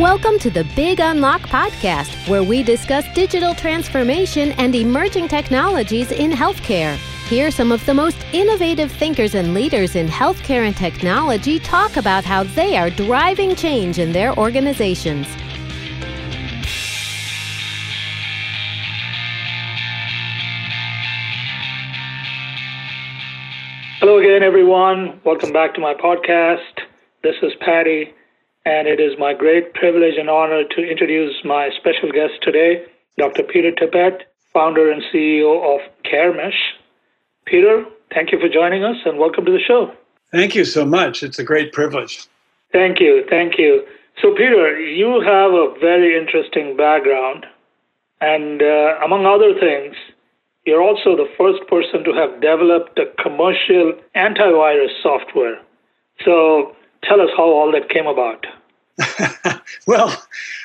Welcome to the Big Unlock podcast, where we discuss digital transformation and emerging technologies in healthcare. Hear some of the most innovative thinkers and leaders in healthcare and technology talk about how they are driving change in their organizations. Hello again, everyone. Welcome back to my podcast. This is Paddy and it is my great privilege and honor to introduce my special guest today, Dr. Peter Tippett, founder and CEO of CareMesh. Peter, thank you for joining us and welcome to the show. Thank you so much. It's a great privilege. Thank you. Thank you. So, Peter, you have a very interesting background, and uh, among other things, you're also the first person to have developed a commercial antivirus software. So, tell us how all that came about. well,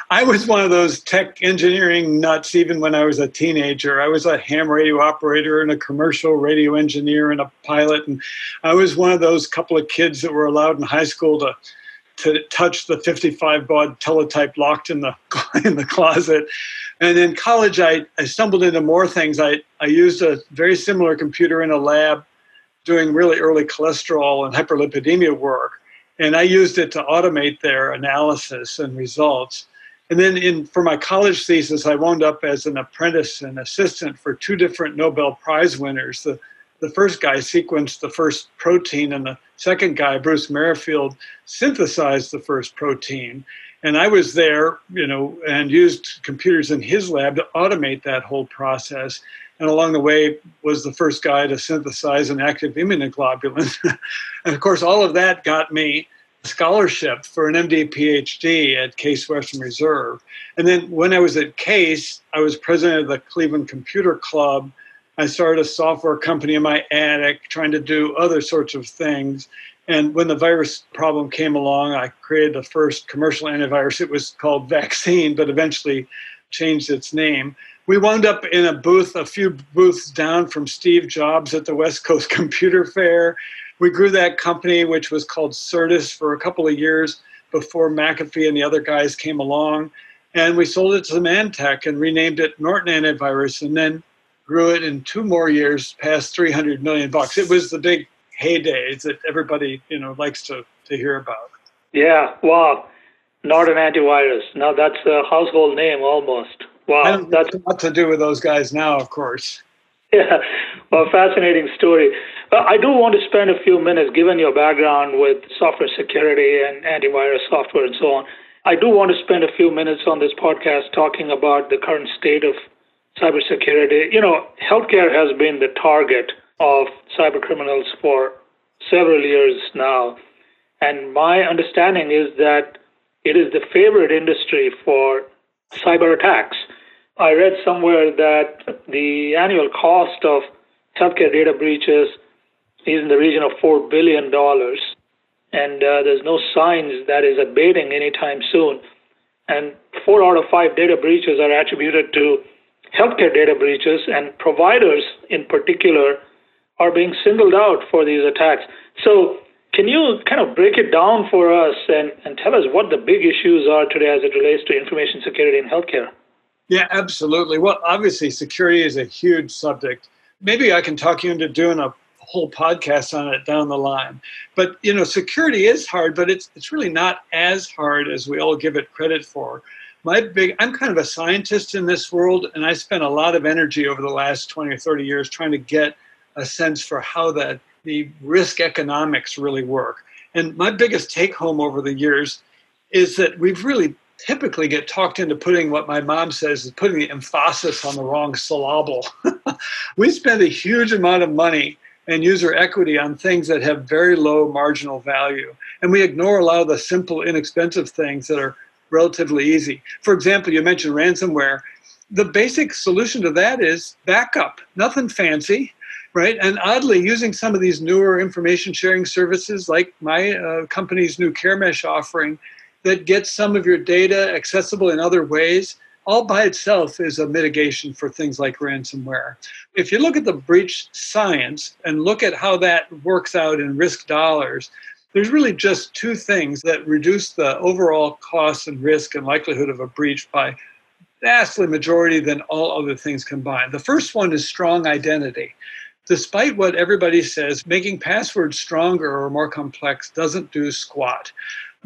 I was one of those tech engineering nuts even when I was a teenager. I was a ham radio operator and a commercial radio engineer and a pilot. And I was one of those couple of kids that were allowed in high school to to touch the 55 baud teletype locked in the in the closet. And in college, I, I stumbled into more things. I, I used a very similar computer in a lab doing really early cholesterol and hyperlipidemia work and I used it to automate their analysis and results. And then in for my college thesis, I wound up as an apprentice and assistant for two different Nobel Prize winners. The, the first guy sequenced the first protein, and the second guy, Bruce Merrifield, synthesized the first protein. And I was there, you know, and used computers in his lab to automate that whole process and along the way was the first guy to synthesize an active immunoglobulin. and of course, all of that got me a scholarship for an MD PhD at Case Western Reserve. And then when I was at Case, I was president of the Cleveland Computer Club. I started a software company in my attic trying to do other sorts of things. And when the virus problem came along, I created the first commercial antivirus. It was called Vaccine, but eventually changed its name we wound up in a booth a few booths down from Steve Jobs at the West Coast Computer Fair. We grew that company, which was called Certus, for a couple of years before McAfee and the other guys came along. And we sold it to Symantec and renamed it Norton Antivirus, and then grew it in two more years past 300 million bucks. It was the big heydays that everybody you know likes to, to hear about. Yeah, wow. Norton Antivirus. Now that's a household name almost. Wow, that's a lot to do with those guys now, of course. Yeah, well, fascinating story. Well, I do want to spend a few minutes, given your background with software security and antivirus software and so on. I do want to spend a few minutes on this podcast talking about the current state of cybersecurity. You know, healthcare has been the target of cyber criminals for several years now. And my understanding is that it is the favorite industry for cyber attacks. I read somewhere that the annual cost of healthcare data breaches is in the region of $4 billion, and uh, there's no signs that is abating anytime soon. And four out of five data breaches are attributed to healthcare data breaches, and providers in particular are being singled out for these attacks. So, can you kind of break it down for us and, and tell us what the big issues are today as it relates to information security in healthcare? Yeah, absolutely. Well, obviously, security is a huge subject. Maybe I can talk you into doing a whole podcast on it down the line. But you know, security is hard, but it's it's really not as hard as we all give it credit for. My big I'm kind of a scientist in this world, and I spent a lot of energy over the last 20 or 30 years trying to get a sense for how that the risk economics really work. And my biggest take home over the years is that we've really typically get talked into putting what my mom says is putting the emphasis on the wrong syllable. we spend a huge amount of money and user equity on things that have very low marginal value. And we ignore a lot of the simple, inexpensive things that are relatively easy. For example, you mentioned ransomware. The basic solution to that is backup, nothing fancy. Right. And oddly, using some of these newer information sharing services like my uh, company's new CareMesh offering, that gets some of your data accessible in other ways, all by itself is a mitigation for things like ransomware. If you look at the breach science and look at how that works out in risk dollars, there's really just two things that reduce the overall cost and risk and likelihood of a breach by vastly majority than all other things combined. The first one is strong identity. Despite what everybody says, making passwords stronger or more complex doesn't do squat.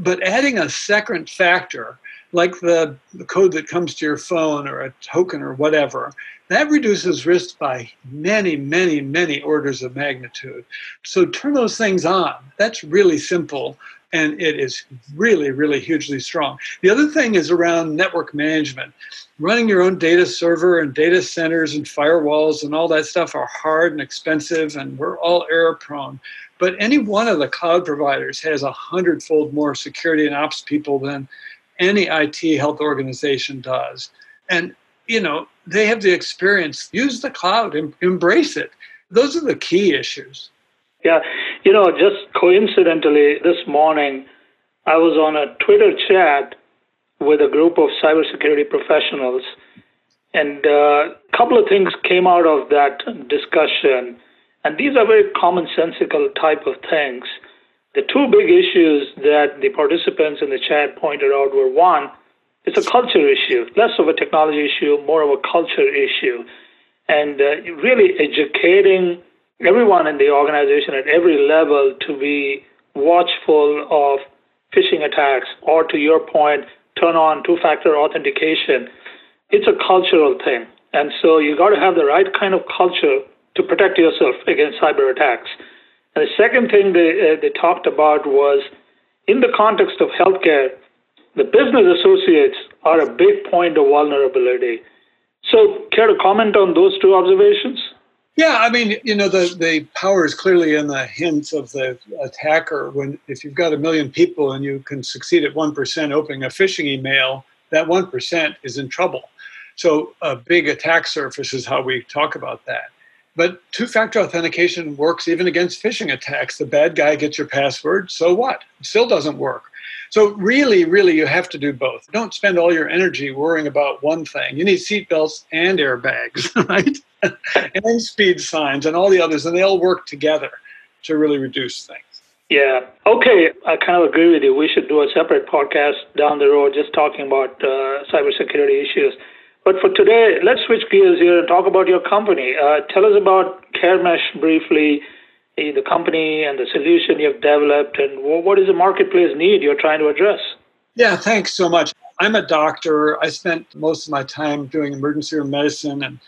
But adding a second factor, like the, the code that comes to your phone or a token or whatever, that reduces risk by many, many, many orders of magnitude. So turn those things on. That's really simple and it is really, really hugely strong. The other thing is around network management. Running your own data server and data centers and firewalls and all that stuff are hard and expensive, and we're all error prone. But any one of the cloud providers has a hundredfold more security and ops people than any IT health organization does. And you know, they have the experience. Use the cloud, em- embrace it. Those are the key issues. Yeah, you know, just coincidentally, this morning I was on a Twitter chat with a group of cybersecurity professionals, and uh, a couple of things came out of that discussion. And these are very commonsensical type of things. The two big issues that the participants in the chat pointed out were one, it's a culture issue, less of a technology issue, more of a culture issue. And uh, really educating everyone in the organization at every level to be watchful of phishing attacks, or to your point, turn on two factor authentication. It's a cultural thing. And so you got to have the right kind of culture to protect yourself against cyber attacks. And the second thing they, uh, they talked about was in the context of healthcare, the business associates are a big point of vulnerability. So, care to comment on those two observations? Yeah, I mean, you know, the, the power is clearly in the hands of the attacker. When if you've got a million people and you can succeed at one percent opening a phishing email, that one percent is in trouble. So a big attack surface is how we talk about that. But two-factor authentication works even against phishing attacks. The bad guy gets your password, so what? It still doesn't work. So really, really, you have to do both. Don't spend all your energy worrying about one thing. You need seatbelts and airbags, right? and speed signs and all the others, and they all work together to really reduce things. Yeah. Okay. I kind of agree with you. We should do a separate podcast down the road just talking about uh, cybersecurity issues. But for today, let's switch gears here and talk about your company. Uh, tell us about CareMesh briefly the company and the solution you've developed, and what is the marketplace need you're trying to address? Yeah, thanks so much. I'm a doctor. I spent most of my time doing emergency room medicine and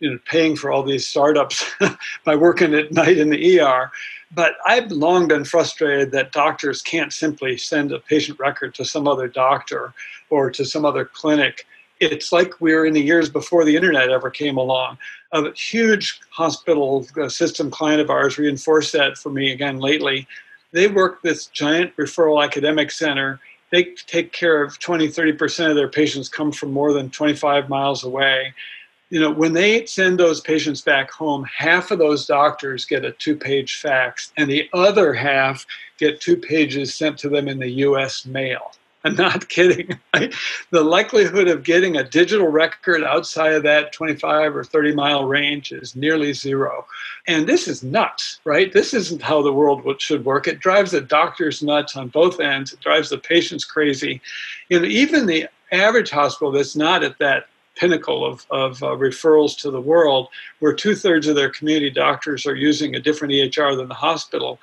you know paying for all these startups by working at night in the ER. But I've long been frustrated that doctors can't simply send a patient record to some other doctor or to some other clinic it's like we're in the years before the internet ever came along. A huge hospital uh, system client of ours reinforced that for me again lately. They work this giant referral academic center. They take care of 20, 30% of their patients come from more than 25 miles away. You know, when they send those patients back home, half of those doctors get a two page fax, and the other half get two pages sent to them in the US mail. I'm not kidding. the likelihood of getting a digital record outside of that 25 or 30 mile range is nearly zero. And this is nuts, right? This isn't how the world should work. It drives the doctors nuts on both ends. It drives the patients crazy. You know, even the average hospital that's not at that pinnacle of, of uh, referrals to the world, where two thirds of their community doctors are using a different EHR than the hospital,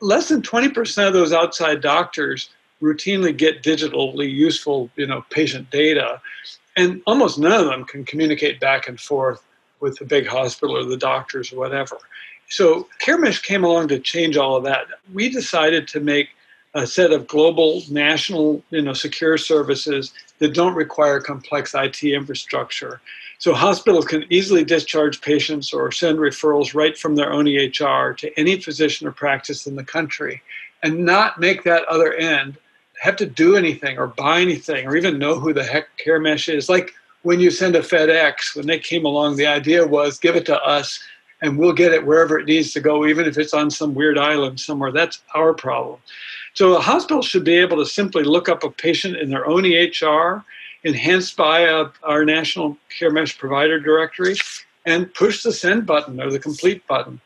less than 20% of those outside doctors routinely get digitally useful, you know, patient data, and almost none of them can communicate back and forth with the big hospital or the doctors or whatever. So CareMesh came along to change all of that. We decided to make a set of global, national, you know, secure services that don't require complex IT infrastructure. So hospitals can easily discharge patients or send referrals right from their own EHR to any physician or practice in the country and not make that other end have to do anything or buy anything or even know who the heck CareMesh is. Like when you send a FedEx, when they came along, the idea was give it to us and we'll get it wherever it needs to go, even if it's on some weird island somewhere. That's our problem. So a hospital should be able to simply look up a patient in their own EHR, enhanced by a, our national CareMesh provider directory, and push the send button or the complete button.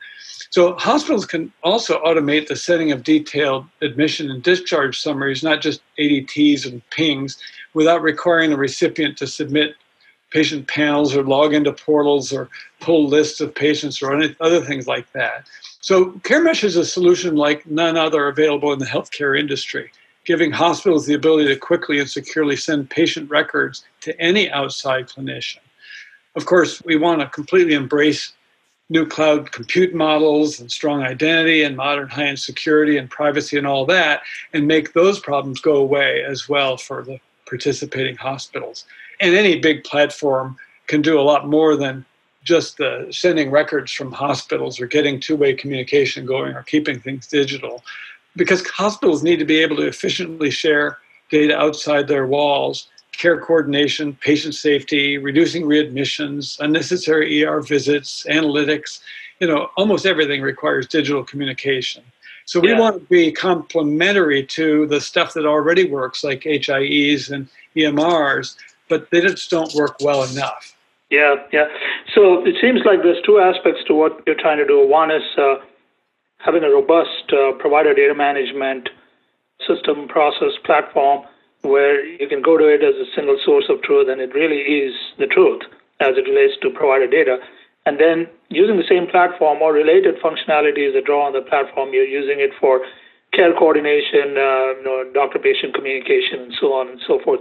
So hospitals can also automate the setting of detailed admission and discharge summaries, not just ADTs and pings, without requiring the recipient to submit patient panels or log into portals or pull lists of patients or other things like that. So CareMesh is a solution like none other available in the healthcare industry, giving hospitals the ability to quickly and securely send patient records to any outside clinician. Of course, we want to completely embrace new cloud compute models and strong identity and modern high end security and privacy and all that, and make those problems go away as well for the participating hospitals. And any big platform can do a lot more than just uh, sending records from hospitals or getting two way communication going or keeping things digital. Because hospitals need to be able to efficiently share data outside their walls care coordination, patient safety, reducing readmissions, unnecessary ER visits, analytics. You know, almost everything requires digital communication. So we yeah. want to be complementary to the stuff that already works, like HIEs and EMRs, but they just don't work well enough. Yeah, yeah. So it seems like there's two aspects to what you're trying to do. One is uh, having a robust uh, provider data management system, process, platform where you can go to it as a single source of truth and it really is the truth as it relates to provider data. And then using the same platform or related functionalities that draw on the platform, you're using it for care coordination, uh, you know, doctor-patient communication, and so on and so forth.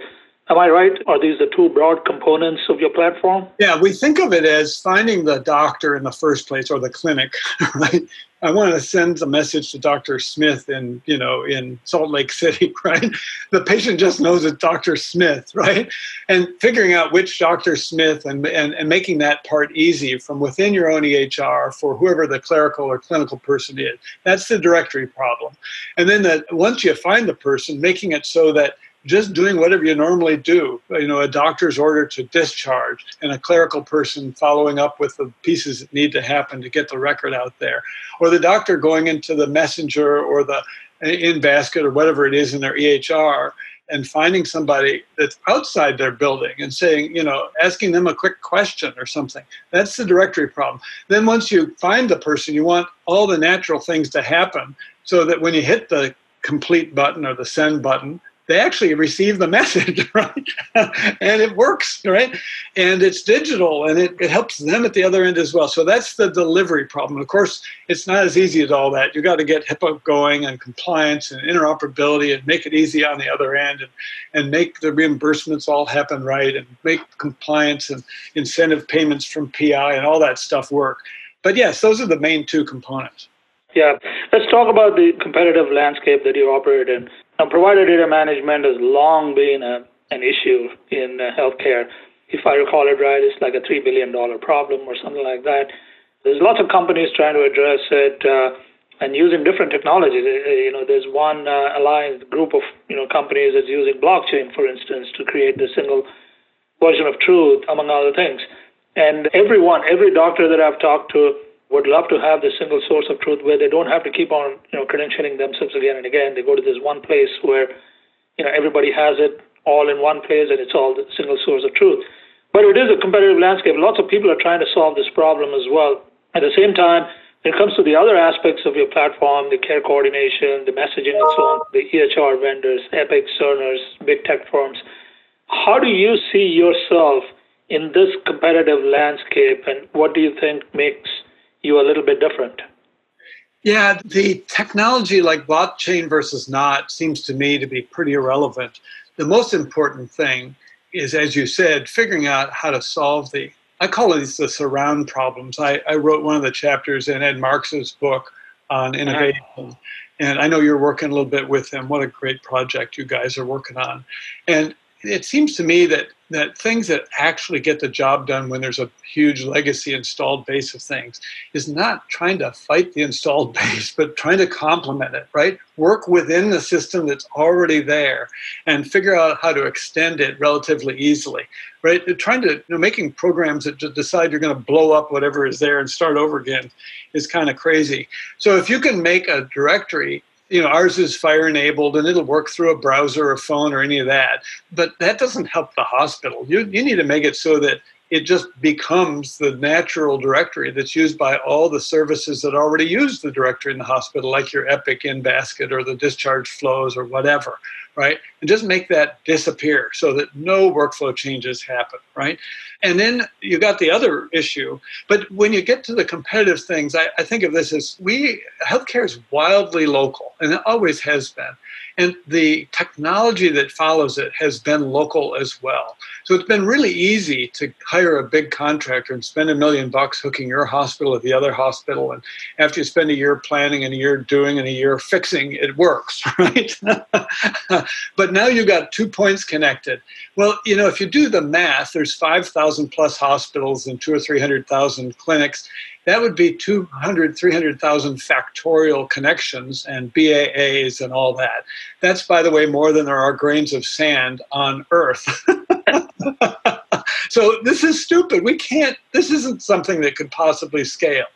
Am I right? Are these the two broad components of your platform? Yeah, we think of it as finding the doctor in the first place or the clinic, right? I want to send a message to Dr. Smith in, you know, in Salt Lake City, right? The patient just knows it's Dr. Smith, right? And figuring out which Dr. Smith and, and, and making that part easy from within your own EHR for whoever the clerical or clinical person is. That's the directory problem. And then that once you find the person, making it so that just doing whatever you normally do. You know, a doctor's order to discharge and a clerical person following up with the pieces that need to happen to get the record out there, or the doctor going into the messenger or the uh, in basket or whatever it is in their EHR and finding somebody that's outside their building and saying, you know, asking them a quick question or something. That's the directory problem. Then once you find the person, you want all the natural things to happen so that when you hit the complete button or the send button, they actually receive the message, right? and it works, right? And it's digital and it, it helps them at the other end as well. So that's the delivery problem. Of course, it's not as easy as all that. You got to get HIPAA going and compliance and interoperability and make it easy on the other end and, and make the reimbursements all happen right and make compliance and incentive payments from PI and all that stuff work. But yes, those are the main two components. Yeah. Let's talk about the competitive landscape that you operate in. Now, provider data management has long been a, an issue in uh, healthcare. If I recall it right, it's like a $3 billion problem or something like that. There's lots of companies trying to address it uh, and using different technologies. Uh, you know, there's one uh, alliance group of you know companies that's using blockchain, for instance, to create the single version of truth, among other things. And everyone, every doctor that I've talked to would love to have this single source of truth where they don't have to keep on you know credentialing themselves again and again. They go to this one place where you know everybody has it all in one place and it's all the single source of truth. But it is a competitive landscape. Lots of people are trying to solve this problem as well. At the same time, when it comes to the other aspects of your platform, the care coordination, the messaging, and so on, the EHR vendors, Epic, Cerners, big tech firms, how do you see yourself in this competitive landscape, and what do you think makes you a little bit different. Yeah, the technology like blockchain versus not seems to me to be pretty irrelevant. The most important thing is, as you said, figuring out how to solve the, I call these the surround problems. I, I wrote one of the chapters in Ed Marx's book on innovation. Uh-huh. And I know you're working a little bit with him. What a great project you guys are working on. And it seems to me that that things that actually get the job done when there's a huge legacy installed base of things is not trying to fight the installed base, but trying to complement it, right? Work within the system that's already there and figure out how to extend it relatively easily, right? Trying to, you know, making programs that just decide you're going to blow up whatever is there and start over again is kind of crazy. So if you can make a directory you know, ours is FHIR enabled and it'll work through a browser or phone or any of that. But that doesn't help the hospital. You, you need to make it so that it just becomes the natural directory that's used by all the services that already use the directory in the hospital, like your Epic in basket or the discharge flows or whatever, right? And just make that disappear so that no workflow changes happen, right? And then you got the other issue. But when you get to the competitive things, I, I think of this as we healthcare is wildly local, and it always has been. And the technology that follows it has been local as well. So it's been really easy to hire a big contractor and spend a million bucks hooking your hospital with the other hospital. And after you spend a year planning and a year doing and a year fixing, it works, right? but now you've got two points connected. Well, you know, if you do the math, there's 5,000 plus hospitals and two or 300,000 clinics that would be 200, 300,000 factorial connections and BAAs and all that. That's, by the way, more than there are grains of sand on Earth. so this is stupid. We can't, this isn't something that could possibly scale.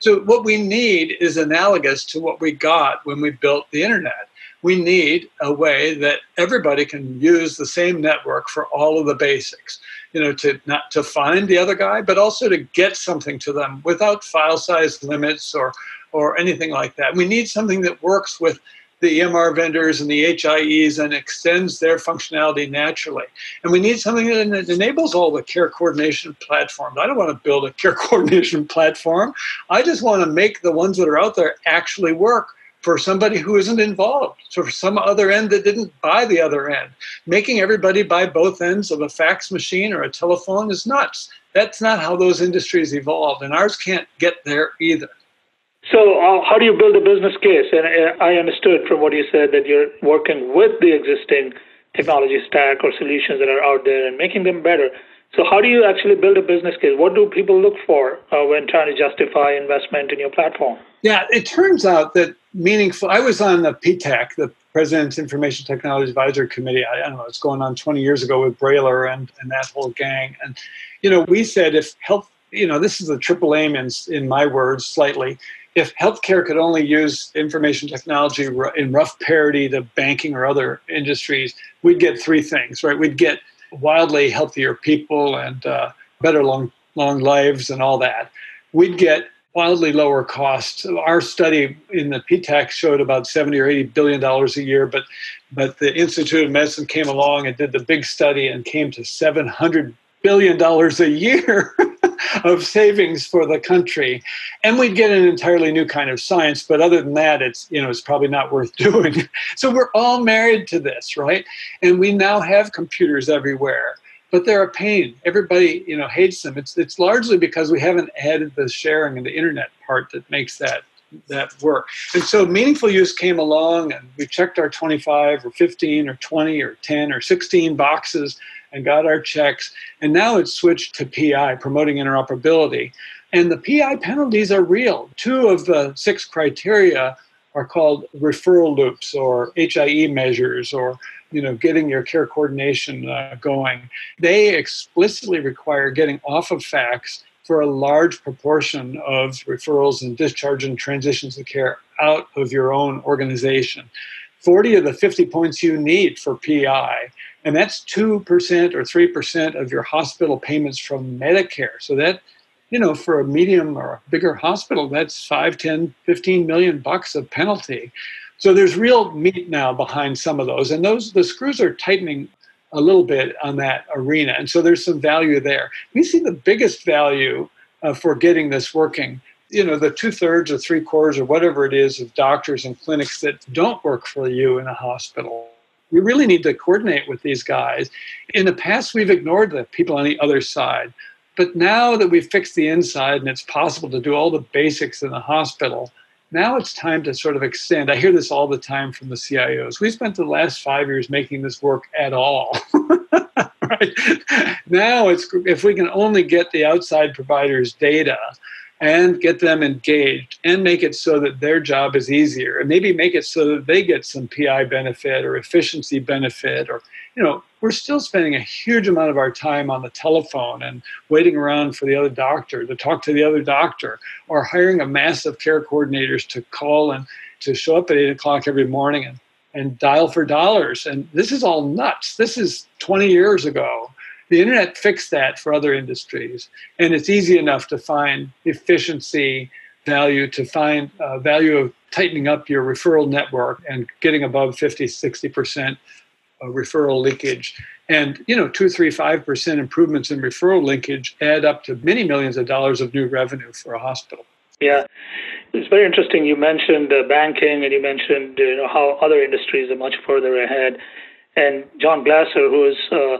So what we need is analogous to what we got when we built the internet we need a way that everybody can use the same network for all of the basics you know, to not to find the other guy, but also to get something to them without file size limits or or anything like that. We need something that works with the EMR vendors and the HIEs and extends their functionality naturally. And we need something that enables all the care coordination platforms. I don't want to build a care coordination platform. I just want to make the ones that are out there actually work for somebody who isn't involved, so for some other end that didn't buy the other end. Making everybody buy both ends of a fax machine or a telephone is nuts. That's not how those industries evolved, and ours can't get there either. So, uh, how do you build a business case? And uh, I understood from what you said that you're working with the existing technology stack or solutions that are out there and making them better. So, how do you actually build a business case? What do people look for uh, when trying to justify investment in your platform? Yeah, it turns out that meaningful. I was on the PTAC, the President's Information Technology Advisory Committee. I, I don't know, it's going on 20 years ago with Brailer and, and that whole gang. And, you know, we said if health, you know, this is the triple aim in, in my words slightly. If healthcare could only use information technology in rough parity to banking or other industries, we'd get three things, right? We'd get wildly healthier people and uh, better long long lives and all that. We'd get wildly lower costs. Our study in the PTAC showed about 70 or 80 billion dollars a year, but but the Institute of Medicine came along and did the big study and came to 700 billion dollars a year of savings for the country. And we'd get an entirely new kind of science but other than that it's you know it's probably not worth doing. So we're all married to this right? And we now have computers everywhere but they're a pain. Everybody, you know, hates them. It's it's largely because we haven't added the sharing and the internet part that makes that that work. And so meaningful use came along and we checked our 25 or 15 or 20 or 10 or 16 boxes and got our checks. And now it's switched to PI, promoting interoperability. And the PI penalties are real. Two of the six criteria are called referral loops or HIE measures or you know getting your care coordination uh, going. They explicitly require getting off of fax for a large proportion of referrals and discharge and transitions of care out of your own organization. 40 of the 50 points you need for pi and that's 2% or 3% of your hospital payments from medicare. So that you know for a medium or a bigger hospital that's 5 10 15 million bucks of penalty so there's real meat now behind some of those, and those the screws are tightening a little bit on that arena, and so there's some value there. We see the biggest value uh, for getting this working. You know, the two thirds or three quarters or whatever it is of doctors and clinics that don't work for you in a hospital. We really need to coordinate with these guys. In the past, we've ignored the people on the other side. But now that we've fixed the inside and it's possible to do all the basics in the hospital, now it's time to sort of extend. I hear this all the time from the CIOs. We spent the last five years making this work at all. right? Now it's if we can only get the outside providers' data and get them engaged and make it so that their job is easier and maybe make it so that they get some PI benefit or efficiency benefit or you know we're still spending a huge amount of our time on the telephone and waiting around for the other doctor to talk to the other doctor or hiring a mass of care coordinators to call and to show up at 8 o'clock every morning and, and dial for dollars. And this is all nuts. This is 20 years ago. The internet fixed that for other industries, and it's easy enough to find efficiency value, to find uh, value of tightening up your referral network and getting above 50, 60% referral leakage. And, you know, two, three, five percent improvements in referral linkage add up to many millions of dollars of new revenue for a hospital. Yeah, it's very interesting. You mentioned uh, banking and you mentioned you know how other industries are much further ahead. And John Glaser, who is uh,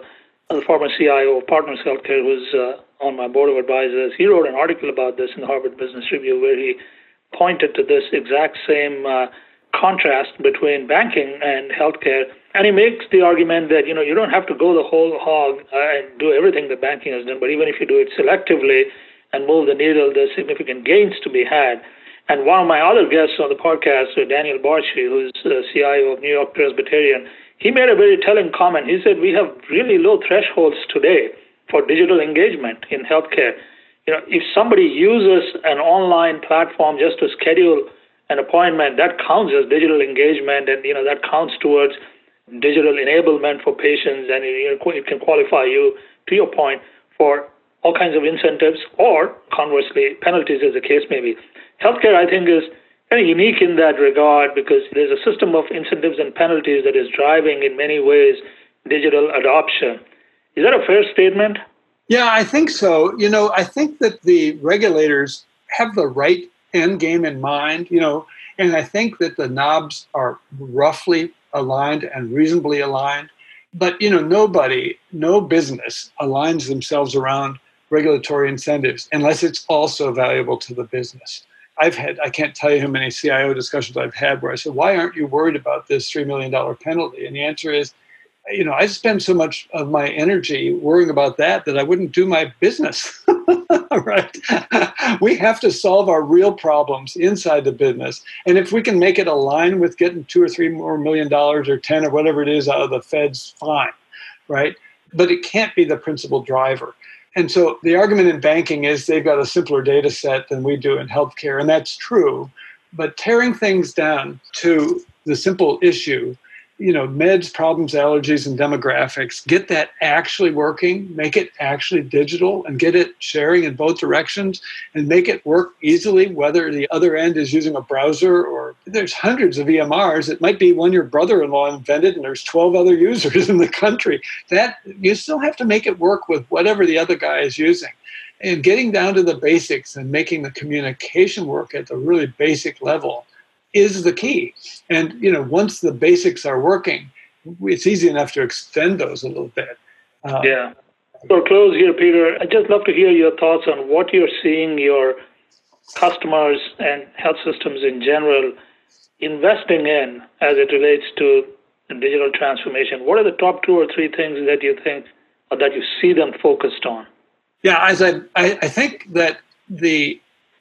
the former CIO of Partners Healthcare, who's uh, on my board of advisors, he wrote an article about this in the Harvard Business Review where he pointed to this exact same uh, contrast between banking and healthcare. And he makes the argument that you know you don't have to go the whole hog uh, and do everything that banking has done, but even if you do it selectively and move the needle, there's significant gains to be had. And one of my other guests on the podcast, uh, Daniel Barchi, who's the CIO of New York Presbyterian, he made a very telling comment. He said we have really low thresholds today for digital engagement in healthcare. You know, if somebody uses an online platform just to schedule an appointment, that counts as digital engagement, and you know that counts towards digital enablement for patients, and it can qualify you, to your point, for all kinds of incentives or conversely penalties, as the case may be. Healthcare, I think, is kind of unique in that regard because there's a system of incentives and penalties that is driving, in many ways, digital adoption. Is that a fair statement? Yeah, I think so. You know, I think that the regulators have the right end game in mind, you know, and I think that the knobs are roughly aligned and reasonably aligned. But you know, nobody, no business aligns themselves around regulatory incentives unless it's also valuable to the business. I've had, I can't tell you how many CIO discussions I've had where I said, why aren't you worried about this $3 million penalty? And the answer is, you know, I spend so much of my energy worrying about that that I wouldn't do my business. right? we have to solve our real problems inside the business. And if we can make it align with getting two or three more million dollars or 10 or whatever it is out of the feds, fine, right? But it can't be the principal driver. And so the argument in banking is they've got a simpler data set than we do in healthcare, and that's true. But tearing things down to the simple issue you know, meds, problems, allergies, and demographics, get that actually working, make it actually digital, and get it sharing in both directions, and make it work easily, whether the other end is using a browser or there's hundreds of EMRs. It might be one your brother in law invented, and there's 12 other users in the country. That you still have to make it work with whatever the other guy is using. And getting down to the basics and making the communication work at the really basic level is the key. And you know, once the basics are working, it's easy enough to extend those a little bit. Uh, yeah. For close here, Peter, I'd just love to hear your thoughts on what you're seeing your customers and health systems in general investing in as it relates to digital transformation. What are the top two or three things that you think or that you see them focused on? Yeah, as I, I, I think that the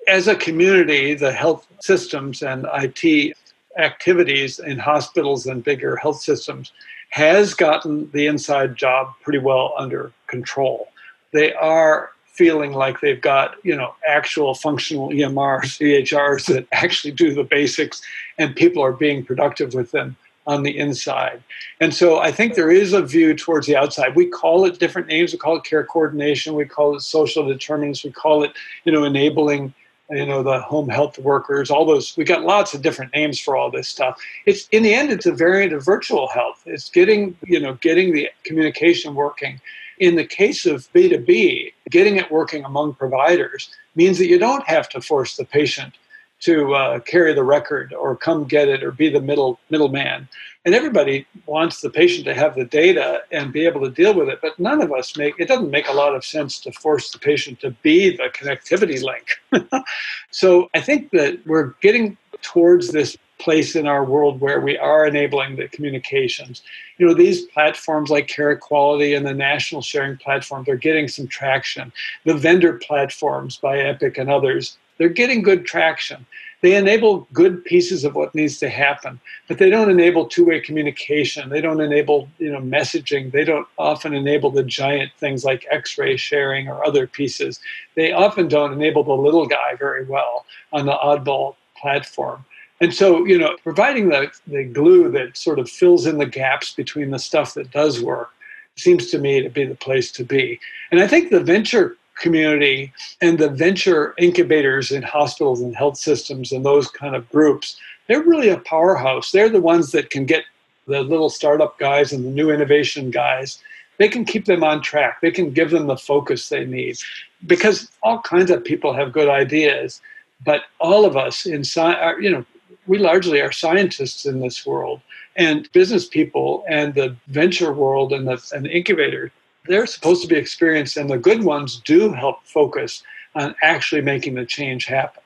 as a community, the health systems and IT activities in hospitals and bigger health systems has gotten the inside job pretty well under control. They are feeling like they've got you know actual functional EMRs, EHRs that actually do the basics, and people are being productive with them on the inside. And so I think there is a view towards the outside. We call it different names. We call it care coordination. We call it social determinants. We call it you know enabling you know the home health workers all those we got lots of different names for all this stuff. It's in the end it's a variant of virtual health. It's getting you know getting the communication working. In the case of b2b getting it working among providers means that you don't have to force the patient to uh, carry the record or come get it or be the middle middleman. And everybody wants the patient to have the data and be able to deal with it, but none of us make it doesn't make a lot of sense to force the patient to be the connectivity link. so I think that we're getting towards this place in our world where we are enabling the communications. You know, these platforms like Carequality and the national sharing platforms are getting some traction. The vendor platforms by Epic and others they're getting good traction. They enable good pieces of what needs to happen, but they don't enable two-way communication. They don't enable, you know, messaging. They don't often enable the giant things like X-ray sharing or other pieces. They often don't enable the little guy very well on the oddball platform. And so, you know, providing the, the glue that sort of fills in the gaps between the stuff that does work seems to me to be the place to be. And I think the venture community and the venture incubators in hospitals and health systems and those kind of groups, they're really a powerhouse. They're the ones that can get the little startup guys and the new innovation guys. They can keep them on track. They can give them the focus they need because all kinds of people have good ideas, but all of us in science, uh, you know, we largely are scientists in this world and business people and the venture world and the, and the incubator they're supposed to be experienced and the good ones do help focus on actually making the change happen.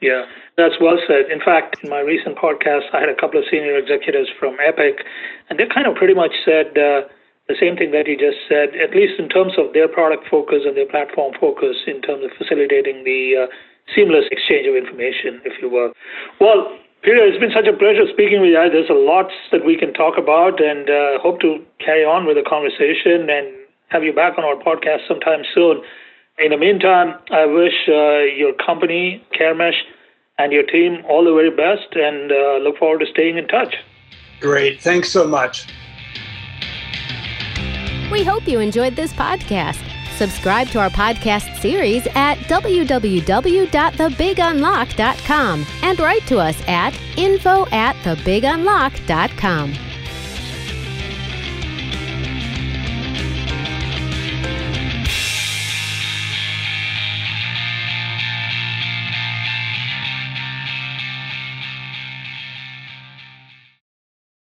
Yeah that's well said. In fact in my recent podcast i had a couple of senior executives from epic and they kind of pretty much said uh, the same thing that you just said at least in terms of their product focus and their platform focus in terms of facilitating the uh, seamless exchange of information if you will. Well Peter, it's been such a pleasure speaking with you. There's a lot that we can talk about and uh, hope to carry on with the conversation and have you back on our podcast sometime soon. In the meantime, I wish uh, your company, CareMesh, and your team all the very best and uh, look forward to staying in touch. Great. Thanks so much. We hope you enjoyed this podcast. Subscribe to our podcast series at www.thebigunlock.com and write to us at info at thebigunlock.com.